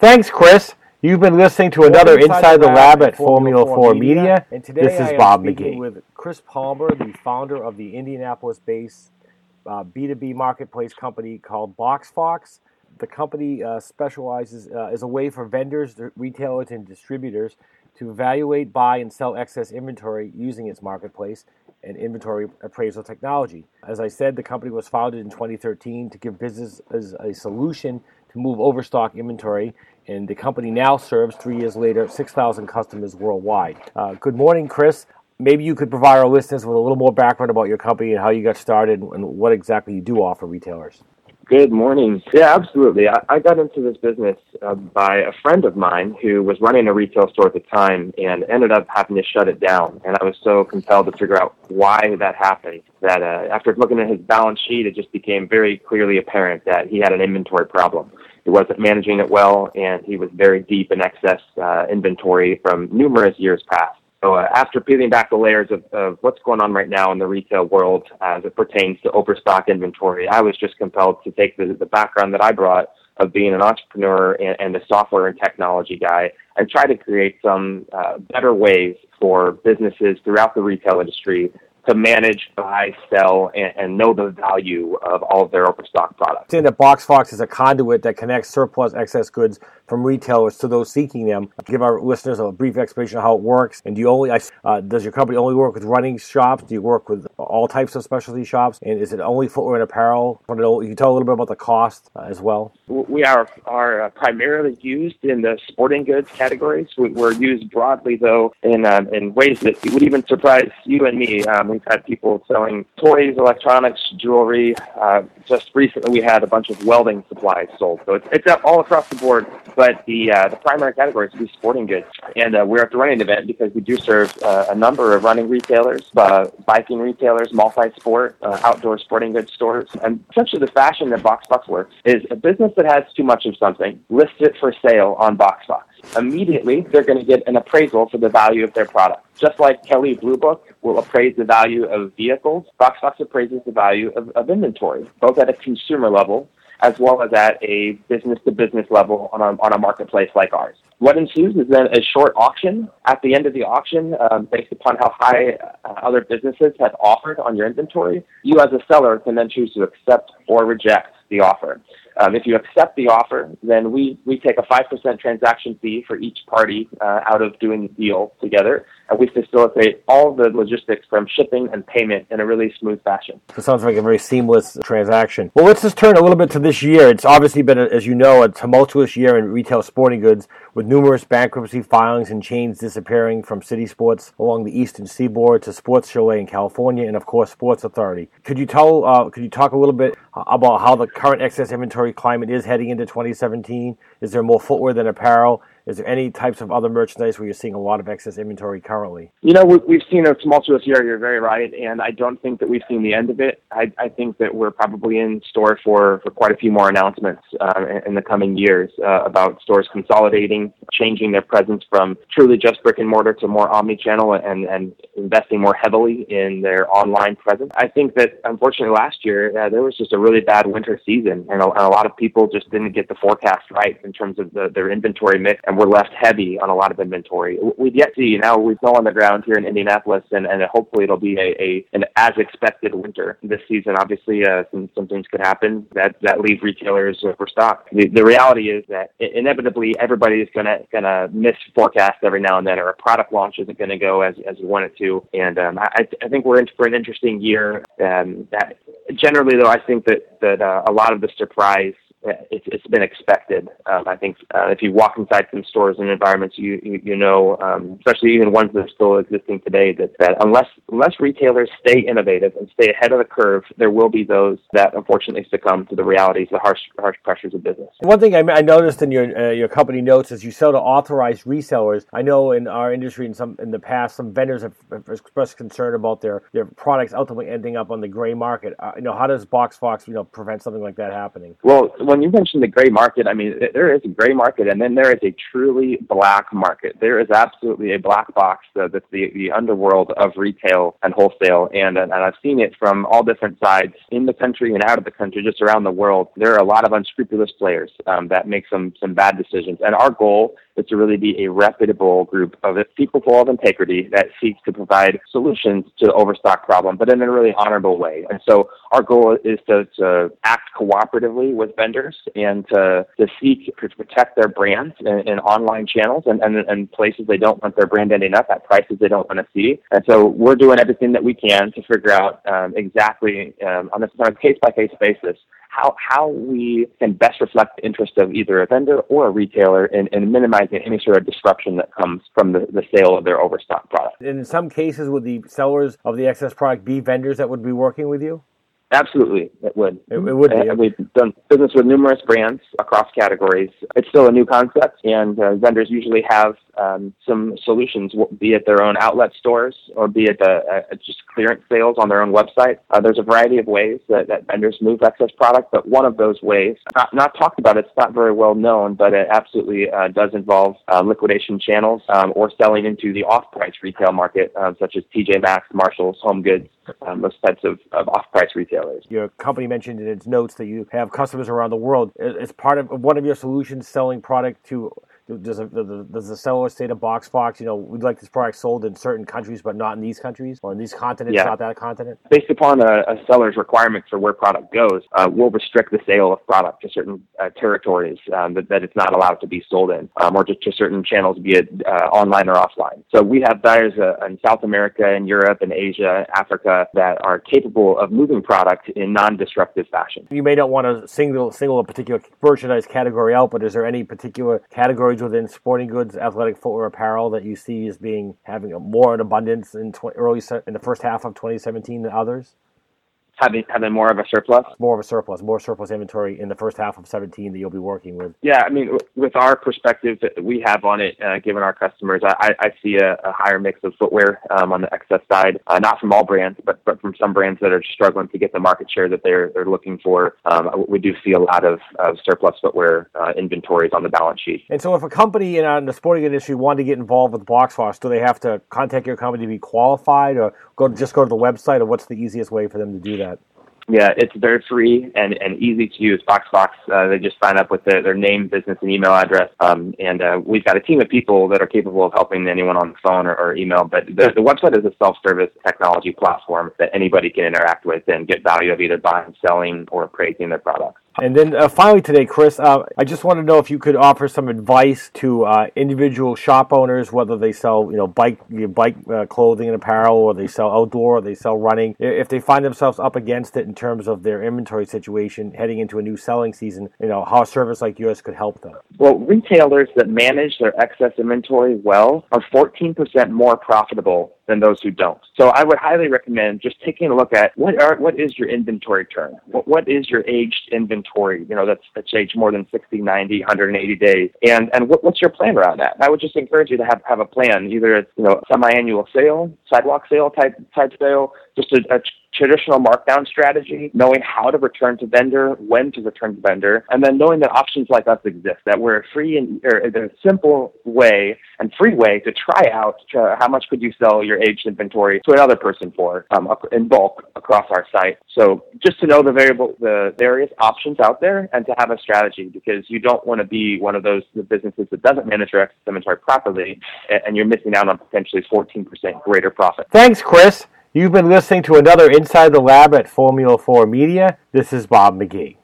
Thanks, Chris. You've been listening to another Inside, the Lab at Formula 4 Media. And today This is Bob speaking McGee. with Chris Palmer, the founder of the Indianapolis-based uh, B2B marketplace company called BoxFox. The company uh, specializes uh, as a way for vendors, retailers, and distributors to evaluate, buy, and sell excess inventory using its marketplace and inventory appraisal technology. As I said, the company was founded in 2013 to give businesses a solution to move overstock inventory, and the company now serves, three years later, 6,000 customers worldwide. Uh, good morning, Chris. Maybe you could provide our listeners with a little more background about your company and how you got started and what exactly you do offer retailers. Good morning. Yeah, absolutely. I, I got into this business uh, by a friend of mine who was running a retail store at the time and ended up having to shut it down. And I was so compelled to figure out why that happened that uh, after looking at his balance sheet, it just became very clearly apparent that he had an inventory problem. He wasn't managing it well, and he was very deep in excess uh, inventory from numerous years past. So uh, after peeling back the layers of, of what's going on right now in the retail world as it pertains to overstock inventory, I was just compelled to take the, the background that I brought of being an entrepreneur and, and a software and technology guy and try to create some uh, better ways for businesses throughout the retail industry to manage, buy, sell, and, and know the value of all of their overstock products. Saying that BoxFox is a conduit that connects surplus excess goods from retailers to those seeking them. Give our listeners a brief explanation of how it works. And do you only uh, does your company only work with running shops? Do you work with all types of specialty shops? And is it only footwear and apparel? You tell a little bit about the cost uh, as well. We are are uh, primarily used in the sporting goods categories. We're used broadly though in uh, in ways that would even surprise you and me. Um, we've had people selling toys, electronics, jewelry. Uh, just recently, we had a bunch of welding supplies sold. So it's, it's all across the board. But the uh, the primary category is to be sporting goods, and uh, we're at the running event because we do serve uh, a number of running retailers, uh, biking retailers, multi-sport, uh, outdoor sporting goods stores, and essentially the fashion that BoxFox works is a business that has too much of something lists it for sale on BoxFox. Immediately, they're going to get an appraisal for the value of their product. Just like Kelley Blue Book will appraise the value of vehicles, BoxFox appraises the value of, of inventory, both at a consumer level as well as at a business to business level on a, on a marketplace like ours. What ensues is then a short auction. At the end of the auction, um, based upon how high uh, other businesses have offered on your inventory, you as a seller can then choose to accept or reject the offer. Um, if you accept the offer, then we, we take a 5% transaction fee for each party uh, out of doing the deal together, and we facilitate all the logistics from shipping and payment in a really smooth fashion. It sounds like a very seamless transaction. Well, let's just turn a little bit to this year. It's obviously been, as you know, a tumultuous year in retail sporting goods with numerous bankruptcy filings and chains disappearing from city sports along the eastern seaboard to Sports Chalet in California and, of course, Sports Authority. Could you tell, uh, could you talk a little bit about how the current excess inventory climate is heading into 2017? Is there more footwear than apparel? Is there any types of other merchandise where you're seeing a lot of excess inventory currently? You know, we've seen a tumultuous year. You're very right, and I don't think that we've seen the end of it. I, I think that we're probably in store for, for quite a few more announcements uh, in the coming years uh, about stores consolidating, changing their presence from truly just brick and mortar to more omni-channel and, and investing more heavily in their online presence. I think that unfortunately last year uh, there was just a really bad winter season, and a, and a lot of people just didn't get the forecast right in terms of the, their inventory mix, and we're left heavy on a lot of inventory. We've yet to see now we snow on the ground here in Indianapolis, and, and hopefully it'll be a, a an as expected winter this season. Obviously, uh, some, some things could happen that that leave retailers overstocked. The, the reality is that inevitably everybody is gonna gonna miss forecast every now and then, or a product launch isn't to go as as you want it to. And um, I, I think we're in for an interesting year. Um, that generally, though, I think that that uh, a lot of the surprise it's, it's been expected. Um, I think uh, if you walk inside some stores and environments, you you, you know, um, especially even ones that are still existing today, that, that unless unless retailers stay innovative and stay ahead of the curve, there will be those that unfortunately succumb to the realities, the harsh harsh pressures of business. One thing I, I noticed in your uh, your company notes is you sell to authorized resellers. I know in our industry, in some in the past, some vendors have, have expressed concern about their their products ultimately ending up on the gray market. Uh, you know, how does BoxFox you know prevent something like that happening? Well when you mentioned the gray market, I mean, there is a gray market, and then there is a truly black market. There is absolutely a black box uh, that's the, the underworld of retail and wholesale, and, and I've seen it from all different sides in the country and out of the country, just around the world. There are a lot of unscrupulous players um, that make some some bad decisions, and our goal is to really be a reputable group of people full of integrity that seeks to provide solutions to the overstock problem, but in a really honorable way. And so our goal is to, to act cooperatively with vendors and to, to seek to protect their brands in, in online channels and, and, and places they don't want their brand ending up at prices they don't want to see. And so we're doing everything that we can to figure out um, exactly um, on, a, on a case by case basis how, how we can best reflect the interest of either a vendor or a retailer in, in minimizing any sort of disruption that comes from the, the sale of their overstock product. In some cases, would the sellers of the excess product be vendors that would be working with you? Absolutely, it would. It, it would. Be. we've done business with numerous brands across categories. It's still a new concept, and uh, vendors usually have um, some solutions, be it their own outlet stores or be it uh, uh, just clearance sales on their own website. Uh, there's a variety of ways that, that, vendors move excess product, but one of those ways, not, not talked about, it's not very well known, but it absolutely uh, does involve uh, liquidation channels um, or selling into the off-price retail market, such as TJ Maxx, Marshalls, Home Goods, um, those types of, of off-price retailers. Your company mentioned in its notes that you have customers around the world. Is part of one of your solutions selling product to does, a, does the seller say to BoxFox, you know, we'd like this product sold in certain countries, but not in these countries, or in these continents, yeah. not that continent? Based upon a, a seller's requirements for where product goes, uh, we'll restrict the sale of product to certain uh, territories um, that, that, it's not allowed to be sold in, um, or just to certain channels, be it uh, online or offline. So we have buyers uh, in South America and Europe and Asia, Africa that are capable of moving product in non-disruptive fashion. You may not want to single single a particular merchandise category out, but is there any particular categories within sporting goods, athletic footwear, apparel that you see as being having a more in abundance in tw- early se- in the first half of 2017 than others? Having having more of a surplus. More of a surplus, more surplus inventory in the first half of 17 that you'll be working with. Yeah, I mean, with our perspective that we have on it, uh, given our customers, I, I see a, a higher mix of footwear um, on the excess side. Uh, not from all brands, but but from some brands that are struggling to get the market share that they're they're looking for. Um, we do see a lot of, of surplus footwear uh, inventories on the balance sheet. And so, if a company in, uh, in the sporting industry wanted to get involved with BoxFox, do they have to contact your company to be qualified, or go just go to the website, or what's the easiest way for them to do that? Yeah, it's very free and, and easy to use. BoxFox, uh, they just sign up with their, their name, business, and email address. Um, and uh, we've got a team of people that are capable of helping anyone on the phone or, or email. But the, the website is a self-service technology platform that anybody can interact with and get value of either buying, selling, or appraising their products. And then uh, finally today, Chris, uh, I just want to know if you could offer some advice to uh, individual shop owners, whether they sell, you know, bike bike uh, clothing and apparel, or they sell outdoor, or they sell running. If they find themselves up against it in terms of their inventory situation heading into a new selling season, you know, how a service like yours could help them. Well, retailers that manage their excess inventory well are 14% more profitable than those who don't. So I would highly recommend just taking a look at what are what is your inventory turn? What, what is your aged inventory? You know, that's that's aged more than 60, 90, 180 days. And and what, what's your plan around that? I would just encourage you to have, have a plan, either it's, you know, semi-annual sale, sidewalk sale type type sale, just a, a traditional markdown strategy, knowing how to return to vendor, when to return to vendor, and then knowing that options like us exist, that we're a free and or a simple way and free way to try out to how much could you sell your aged inventory to another person for um, in bulk across our site. So just to know the variable, the various options out there, and to have a strategy because you don't want to be one of those businesses that doesn't manage your excess inventory properly, and you're missing out on potentially 14% greater profit. Thanks, Chris. You've been listening to another Inside the Lab at Formula 4 Media. This is Bob McGee.